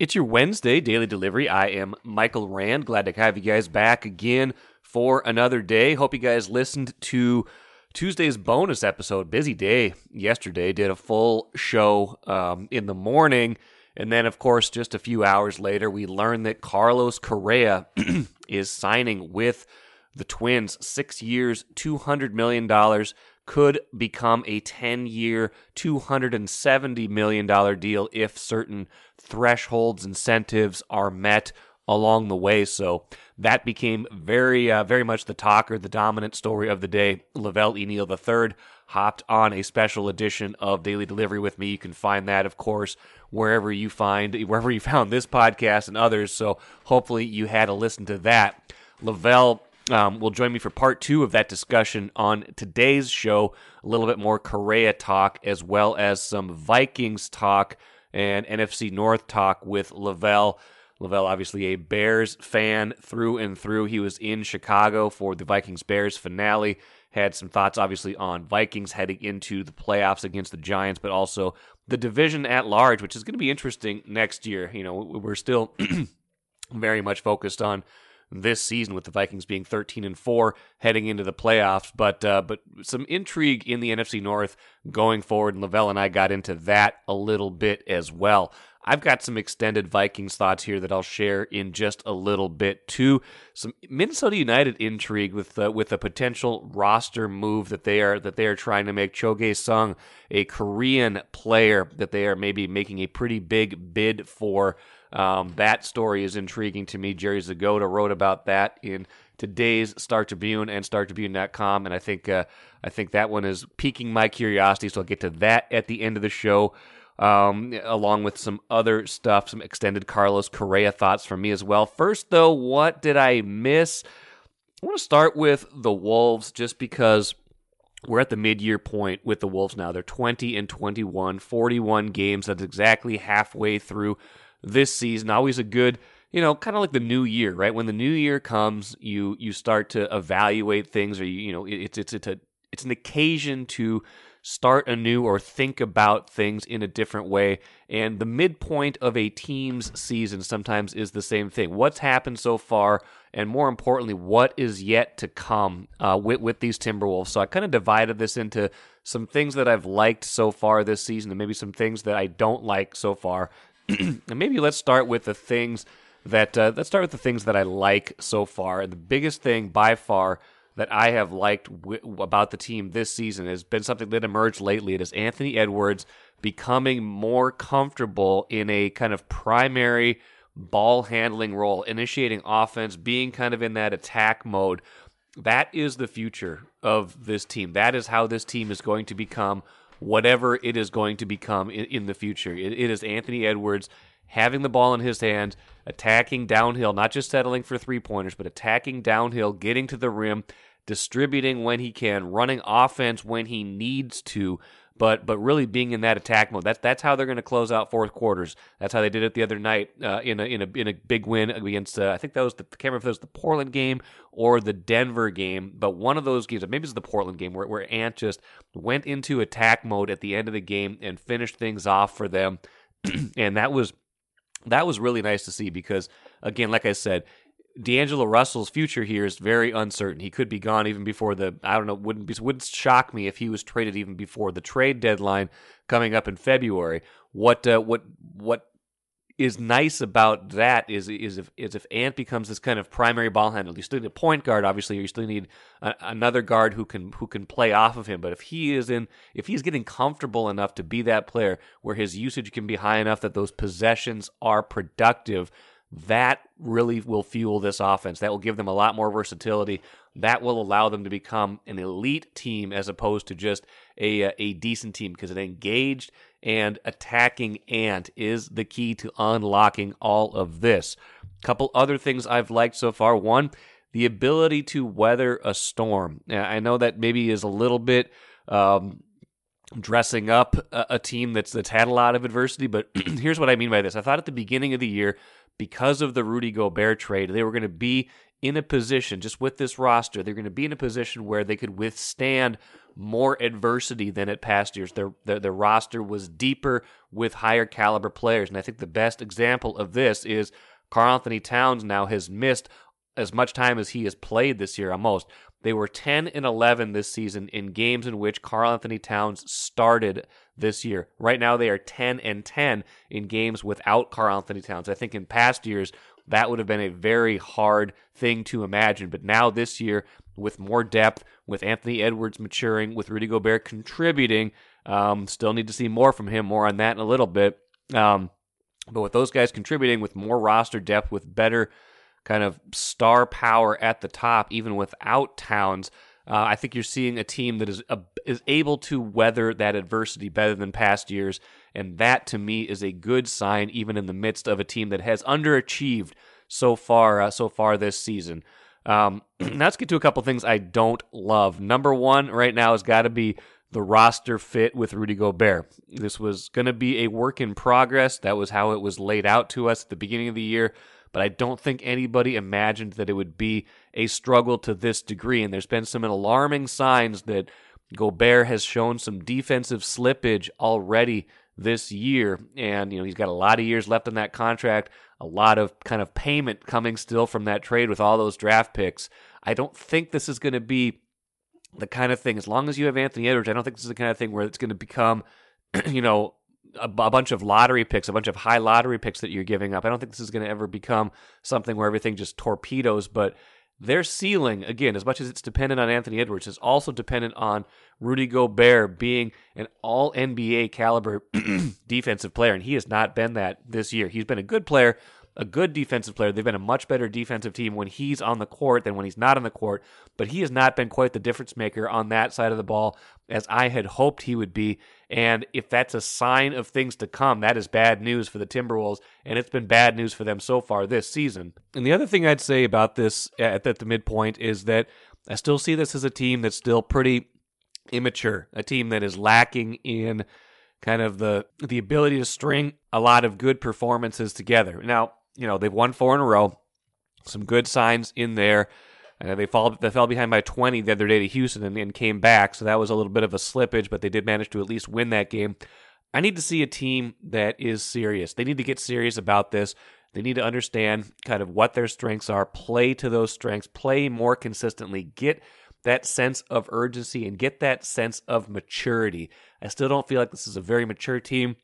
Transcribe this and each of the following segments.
It's your Wednesday daily delivery. I am Michael Rand. Glad to have you guys back again for another day. Hope you guys listened to Tuesday's bonus episode. Busy day yesterday. Did a full show um, in the morning. And then, of course, just a few hours later, we learned that Carlos Correa is signing with the Twins. Six years, $200 million could become a 10 year, $270 million deal if certain thresholds, incentives are met along the way. So that became very, uh, very much the talk or the dominant story of the day. Lavelle E. Neal III hopped on a special edition of Daily Delivery with me. You can find that, of course, wherever you find, wherever you found this podcast and others. So hopefully you had a listen to that. Lavelle um, will join me for part two of that discussion on today's show. A little bit more Correa talk, as well as some Vikings talk and NFC North talk with Lavelle. Lavelle, obviously a Bears fan through and through. He was in Chicago for the Vikings Bears finale. Had some thoughts, obviously, on Vikings heading into the playoffs against the Giants, but also the division at large, which is going to be interesting next year. You know, we're still very much focused on this season with the Vikings being 13 and 4 heading into the playoffs but uh, but some intrigue in the NFC North going forward and Lavelle and I got into that a little bit as well. I've got some extended Vikings thoughts here that I'll share in just a little bit too. Some Minnesota United intrigue with uh, with a potential roster move that they are that they are trying to make. Cho Gye-sung, a Korean player that they are maybe making a pretty big bid for. Um, that story is intriguing to me. Jerry Zgoda wrote about that in today's Star Tribune and StarTribune.com, and I think uh, I think that one is piquing my curiosity. So I'll get to that at the end of the show, um, along with some other stuff, some extended Carlos Correa thoughts from me as well. First, though, what did I miss? I want to start with the Wolves, just because we're at the mid-year point with the Wolves now. They're 20 and 21, 41 games. That's exactly halfway through this season. Always a good, you know, kind of like the new year, right? When the new year comes, you you start to evaluate things, or you, you know, it's it's it's a it's an occasion to start anew or think about things in a different way. And the midpoint of a team's season sometimes is the same thing. What's happened so far, and more importantly, what is yet to come uh, with, with these Timberwolves. So I kind of divided this into some things that I've liked so far this season and maybe some things that I don't like so far. and maybe let's start with the things that uh, let's start with the things that I like so far. And the biggest thing by far that I have liked w- about the team this season has been something that emerged lately. It is Anthony Edwards becoming more comfortable in a kind of primary ball handling role, initiating offense, being kind of in that attack mode. That is the future of this team. That is how this team is going to become whatever it is going to become in, in the future. It, it is Anthony Edwards having the ball in his hands, attacking downhill, not just settling for three pointers, but attacking downhill, getting to the rim, distributing when he can, running offense when he needs to. But, but really being in that attack mode. That's that's how they're going to close out fourth quarters. That's how they did it the other night uh, in a in a in a big win against. Uh, I think that was the remember if that was the Portland game or the Denver game, but one of those games, maybe it's the Portland game, where where Ant just went into attack mode at the end of the game and finished things off for them, and that was that was really nice to see because again, like I said, D'Angelo Russell's future here is very uncertain. He could be gone even before the I don't know wouldn't be, wouldn't shock me if he was traded even before the trade deadline coming up in February. What uh, what what is nice about that is is if is if Ant becomes this kind of primary ball handler. You still need a point guard, obviously. You still need a, another guard who can who can play off of him. But if he is in, if he's getting comfortable enough to be that player, where his usage can be high enough that those possessions are productive, that really will fuel this offense. That will give them a lot more versatility. That will allow them to become an elite team as opposed to just a a decent team because an engaged and attacking ant is the key to unlocking all of this. Couple other things I've liked so far. One, the ability to weather a storm. I know that maybe is a little bit um, dressing up a, a team that's that's had a lot of adversity, but here's what I mean by this. I thought at the beginning of the year because of the Rudy Gobert trade, they were going to be in a position, just with this roster, they're going to be in a position where they could withstand more adversity than at past years. Their, their, their roster was deeper with higher caliber players. And I think the best example of this is Karl-Anthony Towns now has missed as much time as he has played this year almost. They were 10 and 11 this season in games in which Karl-Anthony Towns started this year. Right now they are 10 and 10 in games without Karl-Anthony Towns. I think in past years that would have been a very hard thing to imagine, but now this year with more depth, with Anthony Edwards maturing, with Rudy Gobert contributing, um, still need to see more from him. More on that in a little bit. Um, but with those guys contributing, with more roster depth, with better kind of star power at the top, even without Towns, uh, I think you're seeing a team that is uh, is able to weather that adversity better than past years, and that to me is a good sign, even in the midst of a team that has underachieved so far uh, so far this season. Um, now let's get to a couple things I don't love. Number one right now has got to be the roster fit with Rudy Gobert. This was going to be a work in progress. That was how it was laid out to us at the beginning of the year. But I don't think anybody imagined that it would be a struggle to this degree. And there's been some alarming signs that Gobert has shown some defensive slippage already this year. And, you know, he's got a lot of years left on that contract, a lot of kind of payment coming still from that trade with all those draft picks. I don't think this is going to be the kind of thing. As long as you have Anthony Edwards, I don't think this is the kind of thing where it's going to become, you know, a, a, bunch of lottery picks, a bunch of high lottery picks that you're giving up. I don't think this is going to ever become something where everything just torpedoes. But their ceiling, again, as much as it's dependent on Anthony Edwards, is also dependent on Rudy Gobert being an all NBA caliber defensive player. And he has not been that this year. He's been a good player, a good defensive player. They've been a much better defensive team when he's on the court than when he's not on the court, but he has not been quite the difference maker on that side of the ball as I had hoped he would be. And if that's a sign of things to come, that is bad news for the Timberwolves, and it's been bad news for them so far this season. And the other thing I'd say about this at, the midpoint is that I still see this as a team that's still pretty immature, a team that is lacking in kind of the the ability to string a lot of good performances together. Now, you know, they've won four in a row. Some good signs in there. Uh, they fall they fell behind by 20 the other day to Houston and, and came back, so that was a little bit of a slippage, but they did manage to at least win that game. I need to see a team that is serious. They need to get serious about this. They need to understand kind of what their strengths are, play to those strengths, play more consistently, get that sense of urgency and get that sense of maturity. I still don't feel like this is a very mature team.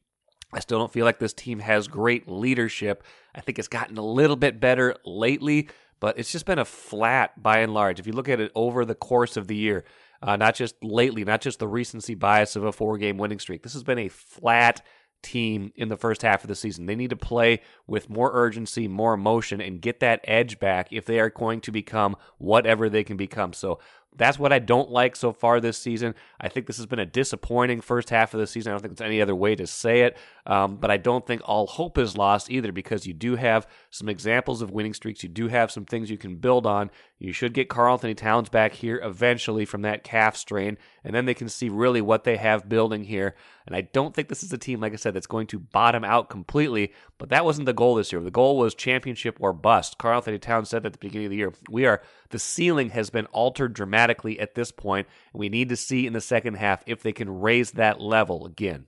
I still don't feel like this team has great leadership. I think it's gotten a little bit better lately, but it's just been a flat by and large. If you look at it over the course of the year, uh, not just lately, not just the recency bias of a four game winning streak, this has been a flat team in the first half of the season. They need to play with more urgency, more emotion, and get that edge back if they are going to become whatever they can become. So that's what I don't like so far this season. I think this has been a disappointing first half of the season. I don't think there's any other way to say it. Um, but I don't think all hope is lost either because you do have some examples of winning streaks. You do have some things you can build on. You should get Karl-Anthony Towns back here eventually from that calf strain, and then they can see really what they have building here. And I don't think this is a team, like I said, that's going to bottom out completely, but that wasn't the goal this year. The goal was championship or bust. Karl-Anthony Towns said at the beginning of the year, we are, the ceiling has been altered dramatically at this point, point. we need to see in the second half if they can raise that level again.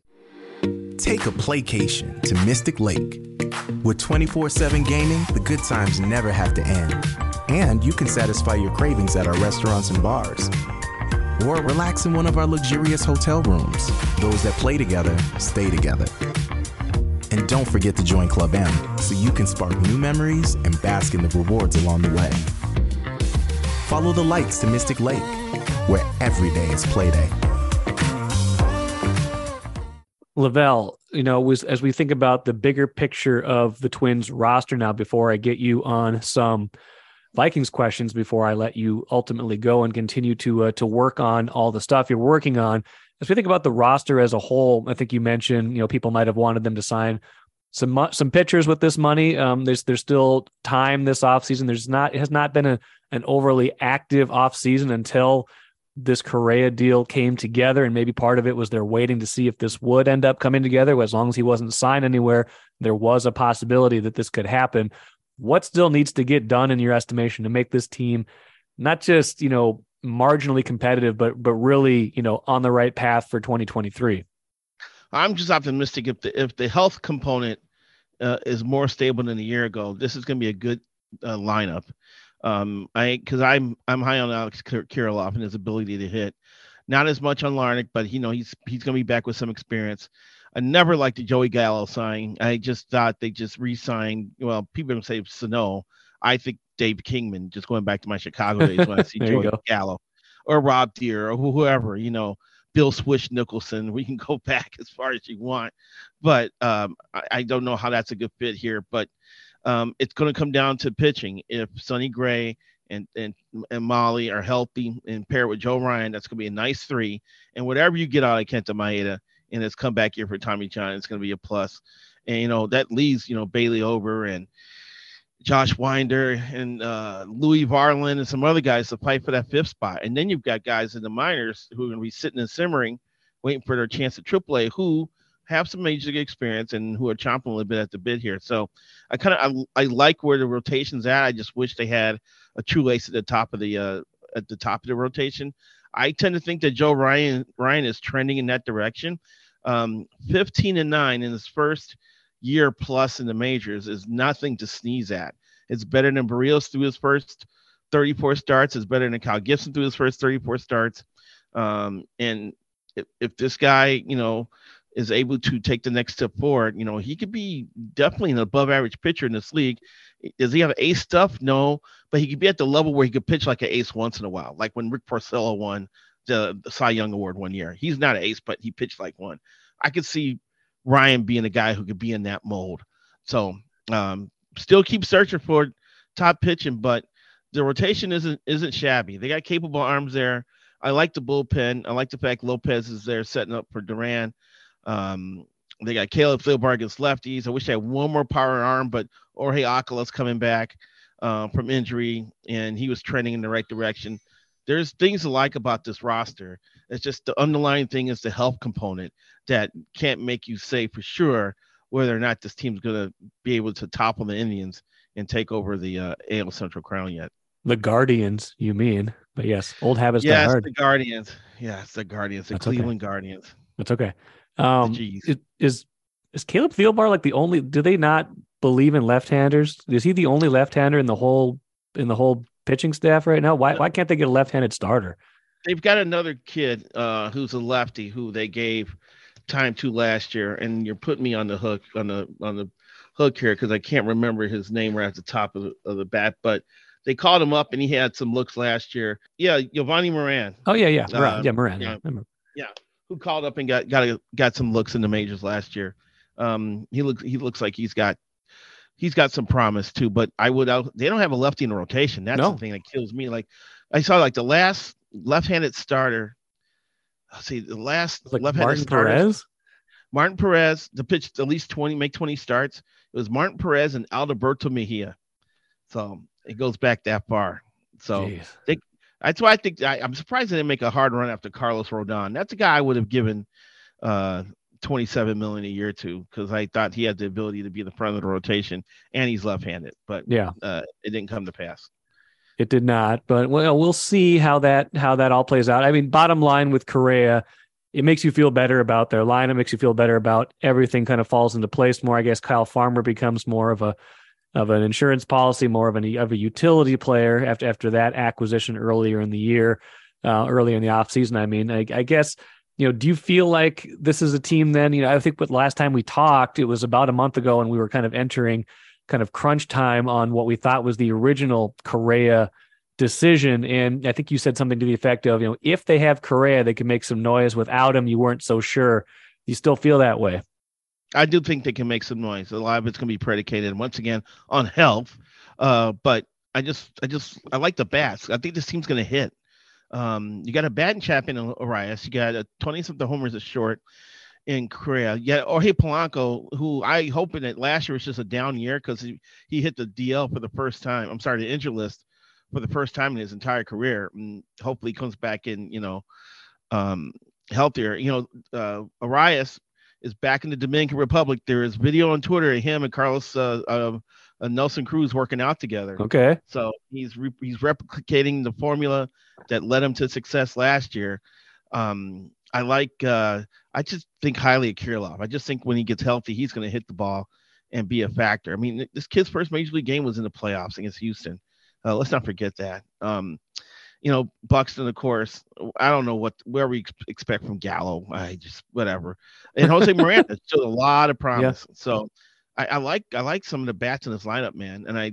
Take a playcation to Mystic Lake. With 24 7 gaming, the good times never have to end. And you can satisfy your cravings at our restaurants and bars. Or relax in one of our luxurious hotel rooms. Those that play together stay together. And don't forget to join Club M so you can spark new memories and bask in the rewards along the way. Follow the lights to Mystic Lake, where every day is playday. Lavelle, you know, was as we think about the bigger picture of the Twins roster now, before I get you on some Vikings questions, before I let you ultimately go and continue to uh, to work on all the stuff you're working on. As we think about the roster as a whole, I think you mentioned, you know, people might have wanted them to sign some some pitchers with this money. Um, there's there's still time this offseason. There's not it has not been a, an overly active offseason until this Correa deal came together, and maybe part of it was they're waiting to see if this would end up coming together. As long as he wasn't signed anywhere, there was a possibility that this could happen. What still needs to get done in your estimation to make this team not just you know marginally competitive, but but really, you know, on the right path for 2023? I'm just optimistic if the if the health component uh, is more stable than a year ago, this is going to be a good uh, lineup. Um, I because I'm I'm high on Alex Kirilloff and his ability to hit. Not as much on Larnach, but you know he's he's going to be back with some experience. I never liked the Joey Gallo sign. I just thought they just re-signed. Well, people don't say Sano. I think Dave Kingman. Just going back to my Chicago days when I see Joey Gallo or Rob Deer or whoever, you know, Bill Swish Nicholson. We can go back as far as you want, but um, I, I, don't know how that's a good fit here. But um, it's going to come down to pitching. If Sonny Gray and and and Mahle are healthy and paired with Joe Ryan, that's going to be a nice three. And whatever you get out of Kenta Maeda in his comeback year for Tommy John, it's going to be a plus. And you know that leaves you know Bailey Ober and Josh Winder and uh, Louie Varland and some other guys to fight for that fifth spot. And then you've got guys in the minors who are going to be sitting and simmering, waiting for their chance at AAA, who have some major league experience and who are chomping a little bit at the bit here. So I kind of I, I, like where the rotation's at. I just wish they had a true ace at the top of the uh, at the top of the rotation. I tend to think that Joe Ryan Ryan is trending in that direction. Um, 15 and 9 in his first year plus in the majors is nothing to sneeze at. It's better than Berrios through his first 34 starts. It's better than Kyle Gibson through his first 34 starts. Um, and if, if this guy, you know, is able to take the next step forward, you know, he could be definitely an above average pitcher in this league. Does he have ace stuff? No, but he could be at the level where he could pitch like an ace once in a while, like when Rick Porcello won the, the Cy Young Award one year. He's not an ace, but he pitched like one. I could see Ryan being a guy who could be in that mold. So um, still keep searching for top pitching, but the rotation isn't isn't shabby. They got capable arms there. I like the bullpen. I like the fact Lopez is there setting up for Duran. Um, they got Caleb Thielbar against lefties. I wish they had one more power arm, but Jorge Alcala's coming back uh, from injury, and he was trending in the right direction. There's things to like about this roster. It's just the underlying thing is the health component that can't make you say for sure whether or not this team's going to be able to topple the Indians and take over the uh, AL Central crown yet. The Guardians, you mean? But yes, old habits. Yes, hard. the Guardians. Yes, the Guardians, the That's Cleveland okay. Guardians. That's okay. Um, is, is is Caleb Thielbar like the only? Do they not believe in left-handers? Is he the only left-hander in the whole in the whole pitching staff right now? Why why can't they get a left-handed starter? They've got another kid uh, who's a lefty who they gave time to last year, and you're putting me on the hook on the on the hook here because I can't remember his name right at the top of the, of the bat, but they called him up and he had some looks last year. Yeah, Jovani Moran. Oh yeah, yeah, uh, yeah, Moran. Yeah, yeah, who called up and got got a, got some looks in the majors last year. Um, he looks he looks like he's got he's got some promise too. But I would they don't have a lefty in the rotation. That's no. the thing that kills me. Like I saw like the last left-handed starter see the last like left-handed Martin Perez. Martin Perez, the pitch at least 20, make 20 starts. It was Martin Perez and Alberto Mejia. So it goes back that far. So they, that's why I think I, am surprised they didn't make a hard run after Carlos Rodon. That's a guy I would have given uh 27 million a year to because I thought he had the ability to be the front of the rotation and he's left-handed, but yeah, uh, it didn't come to pass. It did not, but well, we'll see how that how that all plays out. I mean, bottom line with Correa, it makes you feel better about their line. It makes you feel better about everything. Kind of falls into place more. I guess Kyle Farmer becomes more of a of an insurance policy, more of an of a utility player after after that acquisition earlier in the year, uh, earlier in the offseason. I mean, I, I guess you know, do you feel like this is a team then? You know, I think with last time we talked, it was about a month ago, and we were kind of entering kind of crunch time on what we thought was the original Correa decision. And I think you said something to the effect of, you know, if they have Correa, they can make some noise. Without him, you weren't so sure. You still feel that way? I do think they can make some noise. A lot of it's going to be predicated once again on health. Uh, but I just, I just, I like the bats. I think this team's going to hit. Um, you got a batting champion in Arraez. You got a 20 something homers at short in Correa. Yeah, Jorge Polanco, who I hoping that last year was just a down year because he, he hit the DL for the first time. I'm sorry, the injury list for the first time in his entire career. And hopefully comes back in, you know, um, healthier. You know, uh, Arraez is back in the Dominican Republic. There is video on Twitter of him and Carlos uh, uh, uh, Nelson Cruz working out together. Okay. So he's re- he's replicating the formula that led him to success last year. Um, I like. Uh, I just think highly of Kirilloff. I just think when he gets healthy, he's going to hit the ball and be a factor. I mean, this kid's first major league game was in the playoffs against Houston. Uh, let's not forget that. Um, you know, Buxton, of course. I don't know what where we expect from Gallo. I just whatever. And Jose Miranda showed a lot of promise. Yeah. So I, I, like I like some of the bats in this lineup, man. And I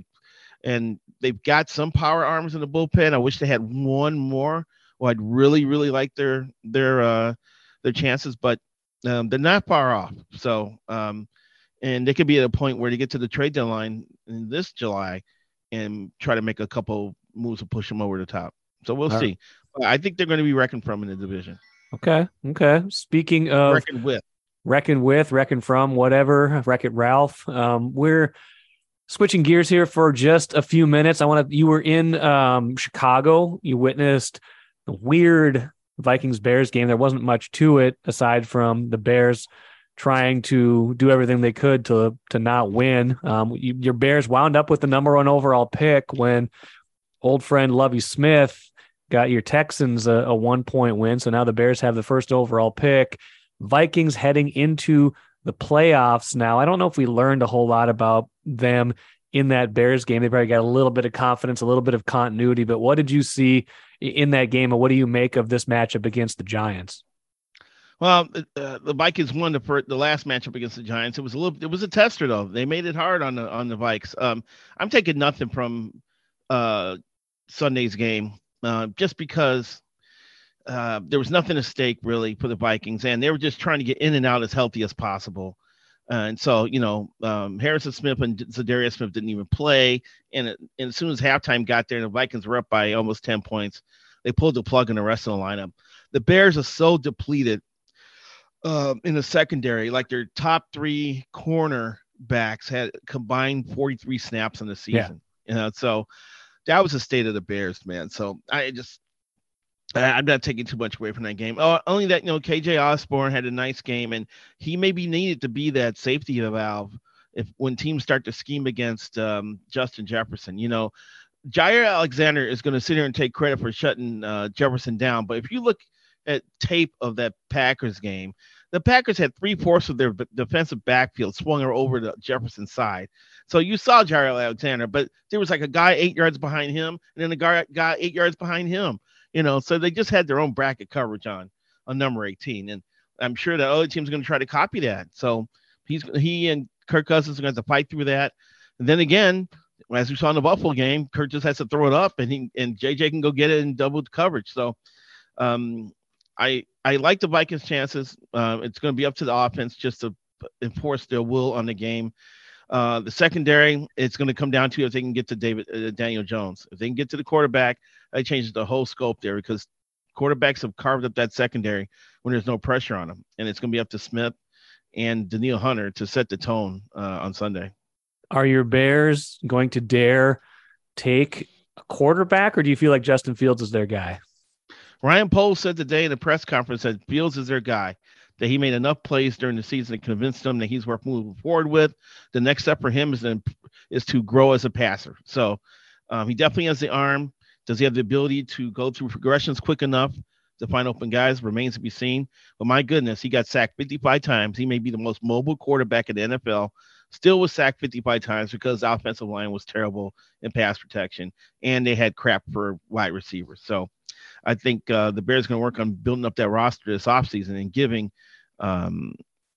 and they've got some power arms in the bullpen. I wish they had one more. Well, I'd really really like their their uh their chances, but um, they're not far off. So um, and they could be at a point where they get to the trade deadline in this July and try to make a couple moves to push them over the top. So we'll All see. Right. I think they're going to be reckoned from in the division. Okay. Okay. Speaking of reckoned with, reckoned with, reckoned from, whatever, Wreck It Ralph. Um, we're switching gears here for just a few minutes. I want to. You were in um, Chicago. You witnessed the weird Vikings Bears game. There wasn't much to it aside from the Bears trying to do everything they could to to not win. Um, you, your Bears wound up with the number one overall pick when old friend Lovie Smith got your Texans a, a one point win. So now the Bears have the first overall pick. Vikings heading into the playoffs now. I don't know if we learned a whole lot about them in that Bears game. They probably got a little bit of confidence, a little bit of continuity. But what did you see in that game, and what do you make of this matchup against the Giants? Well, uh, the Vikings won the the last matchup against the Giants. It was a little, it was a tester though. They made it hard on the on the Vikes. Um, I'm taking nothing from uh, Sunday's game uh, just because uh, there was nothing at stake really for the Vikings, and they were just trying to get in and out as healthy as possible. Uh, and so, you know, um, Harrison Smith and Za'Darius Smith didn't even play. And, it, and, as soon as halftime got there, and the Vikings were up by almost 10 points, they pulled the plug in the rest of the lineup. The Bears are so depleted uh, in the secondary. Like their top three corner backs had combined 43 snaps in the season. Yeah. You know, so that was the state of the Bears, man. So I just I'm not taking too much away from that game. Oh, only that you know KJ Osborn had a nice game, and he maybe needed to be that safety valve if when teams start to scheme against um, Justin Jefferson. You know, Jaire Alexander is going to sit here and take credit for shutting uh, Jefferson down, but if you look at tape of that Packers game, the Packers had three fourths of their defensive backfield swung over to Jefferson's side. So you saw Jaire Alexander, but there was like a guy eight yards behind him, and then a guy, guy eight yards behind him. You know, so they just had their own bracket coverage on on number 18, and I'm sure that other team's going to try to copy that. So he's he and Kirk Cousins are going to fight through that. And then again, as we saw in the Buffalo game, Kirk just has to throw it up, and he and JJ can go get it in double coverage. So, um, I I like the Vikings' chances. Uh, it's going to be up to the offense just to enforce their will on the game. Uh, the secondary, it's going to come down to if they can get to David uh, Daniel Jones. If they can get to the quarterback, that changes the whole scope there because quarterbacks have carved up that secondary when there's no pressure on them, and it's going to be up to Smith and Danielle Hunter to set the tone uh, on Sunday. Are your Bears going to dare take a quarterback, or do you feel like Justin Fields is their guy? Ryan Poles said today in a press conference that Fields is their guy that he made enough plays during the season to convince them that he's worth moving forward with. The next step for him is to, is to grow as a passer. So um, he definitely has the arm. Does he have the ability to go through progressions quick enough to find open guys? Remains to be seen. But my goodness, he got sacked 55 times. He may be the most mobile quarterback in the NFL. Still was sacked 55 times because the offensive line was terrible in pass protection and they had crap for wide receivers. So I think uh, the Bears are going to work on building up that roster this offseason and giving um,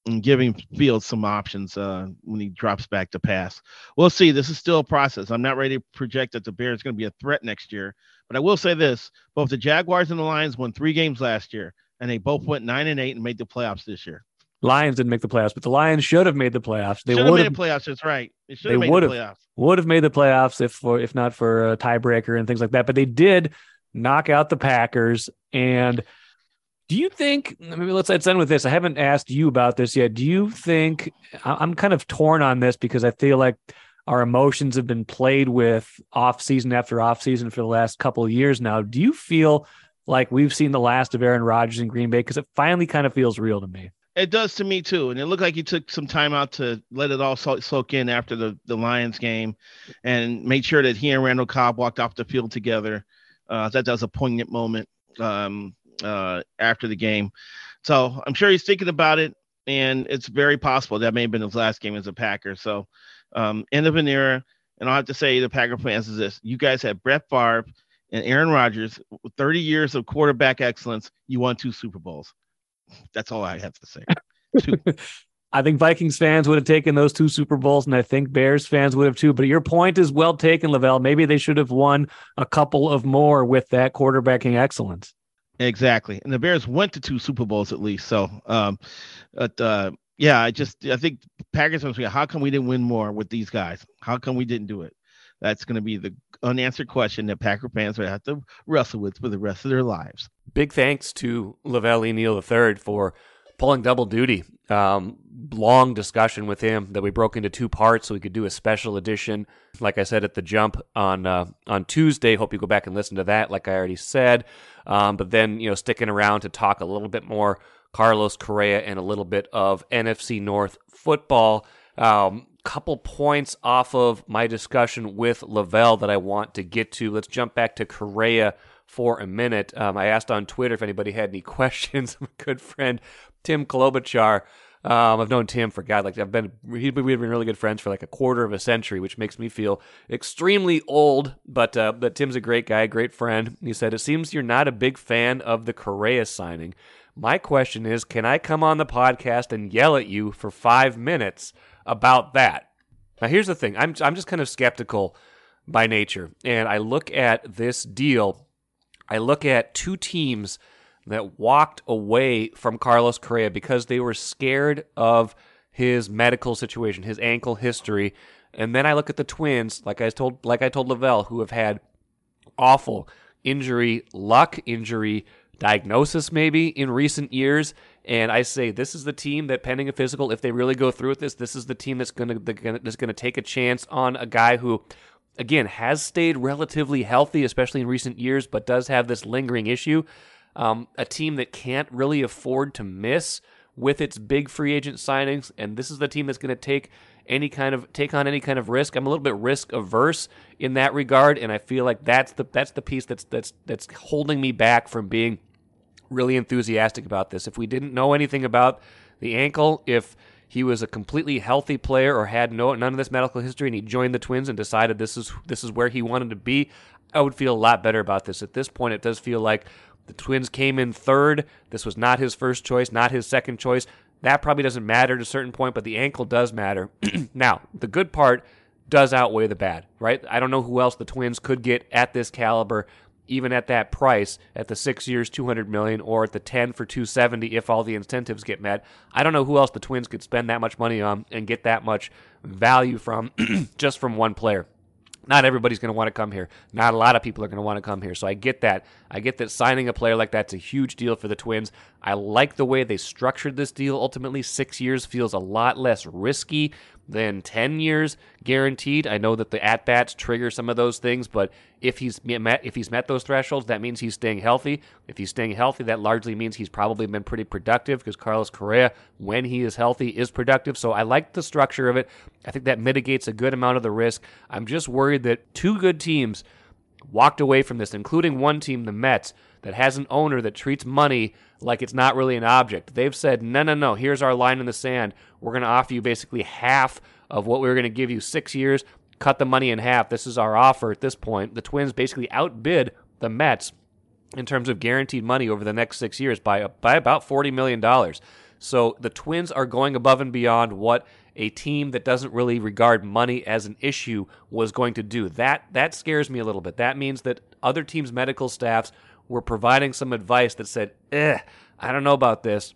and giving Fields some options uh, when he drops back to pass. We'll see. This is still a process. I'm not ready to project that the Bears are going to be a threat next year, but I will say this: both the Jaguars and the Lions won three games last year, and they both went nine and eight and made the playoffs this year. Lions didn't make the playoffs, but the Lions should have made the playoffs. They would have made the playoffs. That's right. They should have made the playoffs. Would have made the playoffs if for if not for a tiebreaker and things like that. But they did knock out the Packers. And do you think, maybe let's, let's end with this. I haven't asked you about this yet. Do you think, I'm kind of torn on this because I feel like our emotions have been played with off season after off season for the last couple of years now. Do you feel like we've seen the last of Aaron Rodgers in Green Bay? Because it finally kind of feels real to me. It does to me too, and it looked like he took some time out to let it all soak in after the the Lions game, and made sure that he and Randall Cobb walked off the field together. Uh, that was a poignant moment um, uh, after the game. So I'm sure he's thinking about it, and it's very possible that may have been his last game as a Packer. So um, end of an era. And I'll have to say the Packer fans is this: you guys had Brett Favre and Aaron Rodgers, 30 years of quarterback excellence. You won two Super Bowls. That's all I have to say. I think Vikings fans would have taken those two Super Bowls, and I think Bears fans would have too. But your point is well taken, Lavelle. Maybe they should have won a couple of more with that quarterbacking excellence. Exactly, and the Bears went to two Super Bowls at least. So, um, but uh, yeah, I just I think Packers fans, how come we didn't win more with these guys? How come we didn't do it? That's going to be the unanswered question that Packer fans will have to wrestle with for the rest of their lives. Big thanks to Lavelle. Neal III for pulling double duty. Um, long discussion with him that we broke into two parts so we could do a special edition. Like I said at the jump on uh, on Tuesday. Hope you go back and listen to that. Like I already said, um, but then you know sticking around to talk a little bit more Carlos Correa and a little bit of NFC North football. Um, couple points off of my discussion with Lavelle that I want to get to. Let's jump back to Correa for a minute. Um, I asked on Twitter if anybody had any questions. My good friend Tim Klobuchar. Um, I've known Tim for God, like I've been, we've been really good friends for like a quarter of a century, which makes me feel extremely old. But uh, but Tim's a great guy, great friend. He said it seems you're not a big fan of the Correa signing. My question is, can I come on the podcast and yell at you for five minutes about that? Now, here's the thing I'm, I'm just kind of skeptical by nature. And I look at this deal, I look at two teams that walked away from Carlos Correa because they were scared of his medical situation, his ankle history. And then I look at the Twins, like I told like I told Lavelle, who have had awful injury luck, injury diagnosis maybe in recent years. And I say this is the team that, pending a physical, if they really go through with this, this is the team that's going to that's going to take a chance on a guy who, again, has stayed relatively healthy, especially in recent years, but does have this lingering issue. Um, a team that can't really afford to miss with its big free agent signings, and this is the team that's going to take any kind of take on any kind of risk. I'm a little bit risk averse in that regard, and I feel like that's the that's the piece that's that's that's holding me back from being really enthusiastic about this. If we didn't know anything about the ankle, if he was a completely healthy player or had no none of this medical history and he joined the Twins and decided this is this is where he wanted to be, I would feel a lot better about this. At this point, it does feel like the Twins came in third. This was not his first choice, not his second choice. That probably doesn't matter to a certain point, but the ankle does matter. now, the good part does outweigh the bad, right? I don't know who else the Twins could get at this caliber even at that price, at the six years, 200 million, or at the 10 for 270 if all the incentives get met. I don't know who else the Twins could spend that much money on and get that much value from just from one player. Not everybody's going to want to come here. Not a lot of people are going to want to come here. So I get that. I get that signing a player like that's a huge deal for the Twins. I like the way they structured this deal. Ultimately, six years feels a lot less risky than 10 years guaranteed. I know that the at bats trigger some of those things, but if he's met if he's met those thresholds, that means he's staying healthy. If he's staying healthy, that largely means he's probably been pretty productive because Carlos Correa, when he is healthy, is productive. So I like the structure of it. I think that mitigates a good amount of the risk. I'm just worried that two good teams walked away from this, including one team, the Mets, that has an owner that treats money like it's not really an object. They've said, no, no, no, here's our line in the sand. We're going to offer you basically half of what we were going to give you six years, cut the money in half. This is our offer at this point. The Twins basically outbid the Mets in terms of guaranteed money over the next six years by, by about $40 million. So the Twins are going above and beyond what a team that doesn't really regard money as an issue was going to do. That that scares me a little bit. That means that other teams' medical staffs were providing some advice that said, "Eh, I don't know about this."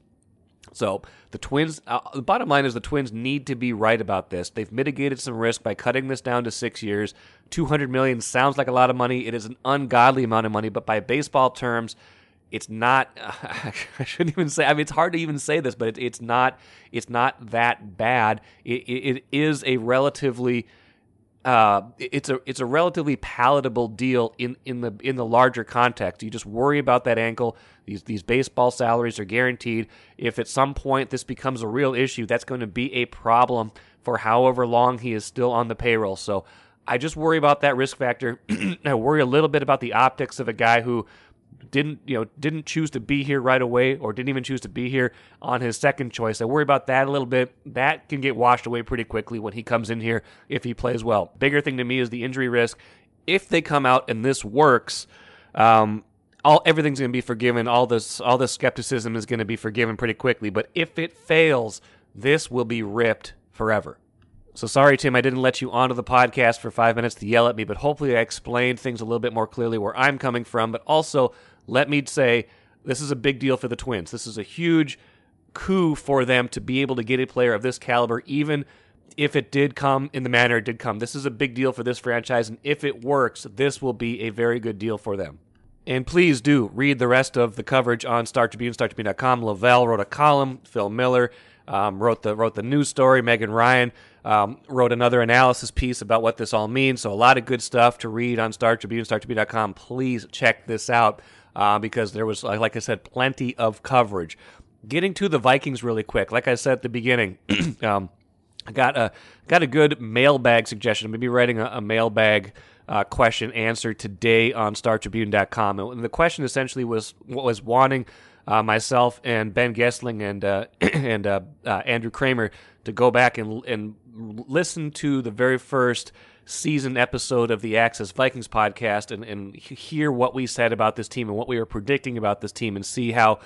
So the Twins. Uh, the bottom line is the Twins need to be right about this. They've mitigated some risk by cutting this down to six years. Two hundred million sounds like a lot of money. It is an ungodly amount of money, but by baseball terms, it's not. I shouldn't even say. I mean, it's hard to even say this, but it, it's not. It's not that bad. It, it, it is a relatively uh, it's a it's a relatively palatable deal in, in the in the larger context. You just worry about that ankle. These these baseball salaries are guaranteed. If at some point this becomes a real issue, that's going to be a problem for however long he is still on the payroll. So I just worry about that risk factor. I worry a little bit about the optics of a guy who didn't you know didn't choose to be here right away or didn't even choose to be here on his second choice. I worry about that a little bit. That can get washed away pretty quickly when he comes in here if he plays well. Bigger thing to me is the injury risk. If they come out and this works, um, all everything's going to be forgiven. All this all this skepticism is going to be forgiven pretty quickly. But if it fails, this will be ripped forever. So sorry, Tim, I didn't let you onto the podcast for five minutes to yell at me, but hopefully I explained things a little bit more clearly where I'm coming from. But also, let me say this is a big deal for the Twins. This is a huge coup for them to be able to get a player of this caliber, even if it did come in the manner it did come. This is a big deal for this franchise, and if it works, this will be a very good deal for them. And please do read the rest of the coverage on Star Tribune, StarTribune.com. Lavelle wrote a column. Phil Miller um, wrote the wrote the news story. Megan Ryan um, wrote another analysis piece about what this all means. So a lot of good stuff to read on Star Tribune, StarTribune.com. Please check this out uh, because there was, like I said, plenty of coverage. Getting to the Vikings really quick. Like I said at the beginning, um, I got a got a good mailbag suggestion. Maybe writing a, a mailbag uh, question answered today on StarTribune.com. And the question essentially was what was wanting uh, myself and Ben Goessling and uh, and uh, uh, Andrew Krammer to go back and and listen to the very first season episode of the Access Vikings podcast and, and hear what we said about this team and what we were predicting about this team and see how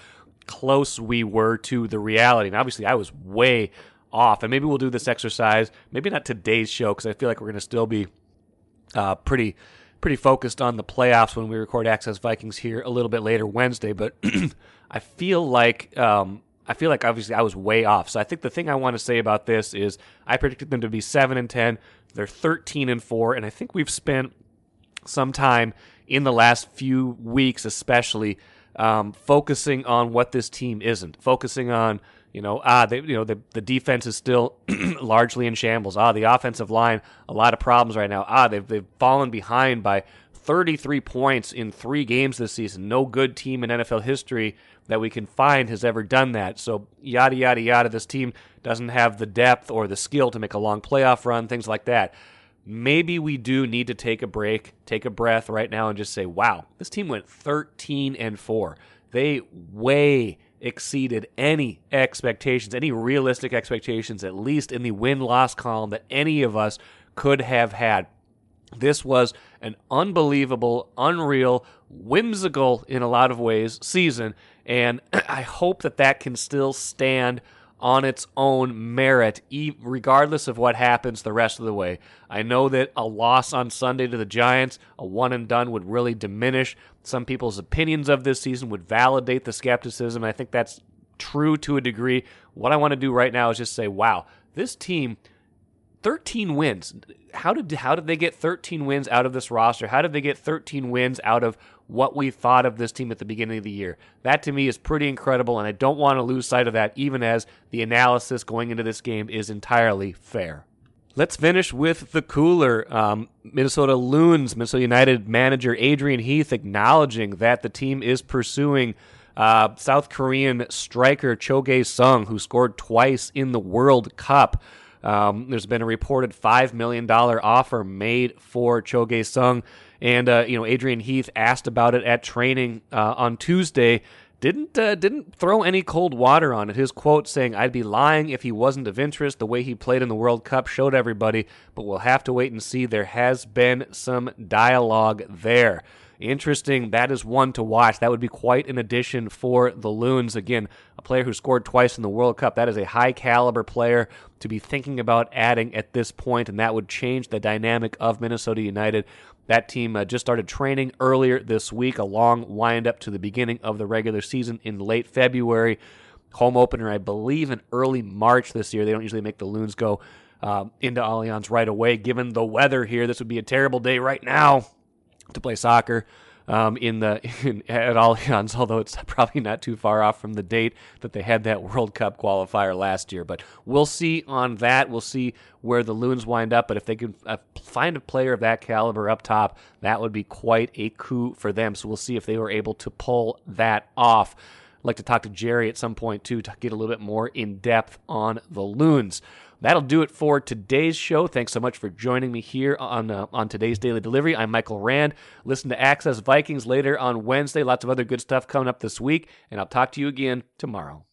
close we were to the reality. And obviously, I was way off. And maybe we'll do this exercise. Maybe not today's show because I feel like we're going to still be uh, pretty pretty focused on the playoffs when we record Access Vikings here a little bit later Wednesday. But I feel like um, I feel like obviously I was way off. So I think the thing I want to say about this is I predicted them to be seven and ten. They're 13 and 4, and I think we've spent some time in the last few weeks, especially, um, focusing on what this team isn't, focusing on you know, ah, they, you know, the, the defense is still largely in shambles. Ah, the offensive line, a lot of problems right now. Ah, they've, they've fallen behind by 33 points in three games this season. No good team in NFL history that we can find has ever done that. So, yada, yada, yada. This team doesn't have the depth or the skill to make a long playoff run, things like that. Maybe we do need to take a break, take a breath right now, and just say, wow, this team went 13 and 4. They way exceeded any expectations, any realistic expectations, at least in the win loss column that any of us could have had. This was an unbelievable, unreal, whimsical in a lot of ways season, and I hope that that can still stand on its own merit, regardless of what happens the rest of the way. I know that a loss on Sunday to the Giants, a one and done, would really diminish some people's opinions of this season, would validate the skepticism. I think that's true to a degree. What I want to do right now is just say, wow, this team 13 wins. How did how did they get 13 wins out of this roster? How did they get 13 wins out of what we thought of this team at the beginning of the year? That to me is pretty incredible, and I don't want to lose sight of that, even as the analysis going into this game is entirely fair. Let's finish with the cooler. Um, Minnesota Loons, Minnesota United manager Adrian Heath acknowledging that the team is pursuing uh, South Korean striker Cho Gye-sung, who scored twice in the World Cup. Um, there's been a reported $5 million offer made for Cho Gye-sung. And, uh, you know, Adrian Heath asked about it at training uh, on Tuesday. Didn't uh, didn't throw any cold water on it. His quote saying, "I'd be lying if he wasn't of interest. The way he played in the World Cup showed everybody, but we'll have to wait and see. There has been some dialogue there." Interesting. That is one to watch. That would be quite an addition for the Loons. Again, a player who scored twice in the World Cup. That is a high caliber player to be thinking about adding at this point, and that would change the dynamic of Minnesota United. That team uh, just started training earlier this week, a long wind up to the beginning of the regular season in late February. Home opener, I believe, in early March this year. They don't usually make the Loons go uh, into Allianz right away. Given the weather here, this would be a terrible day right now to play soccer. um, in the in, at Allianz, although it's probably not too far off from the date that they had that World Cup qualifier last year. But we'll see on that. We'll see where the Loons wind up. But if they can uh, find a player of that caliber up top, that would be quite a coup for them. So we'll see if they were able to pull that off. I'd like to talk to Jerry at some point too to get a little bit more in depth on the Loons. That'll do it for today's show. Thanks so much for joining me here on uh, on today's daily delivery. I'm Michael Rand. Listen to Access Vikings later on Wednesday. Lots of other good stuff coming up this week, and I'll talk to you again tomorrow.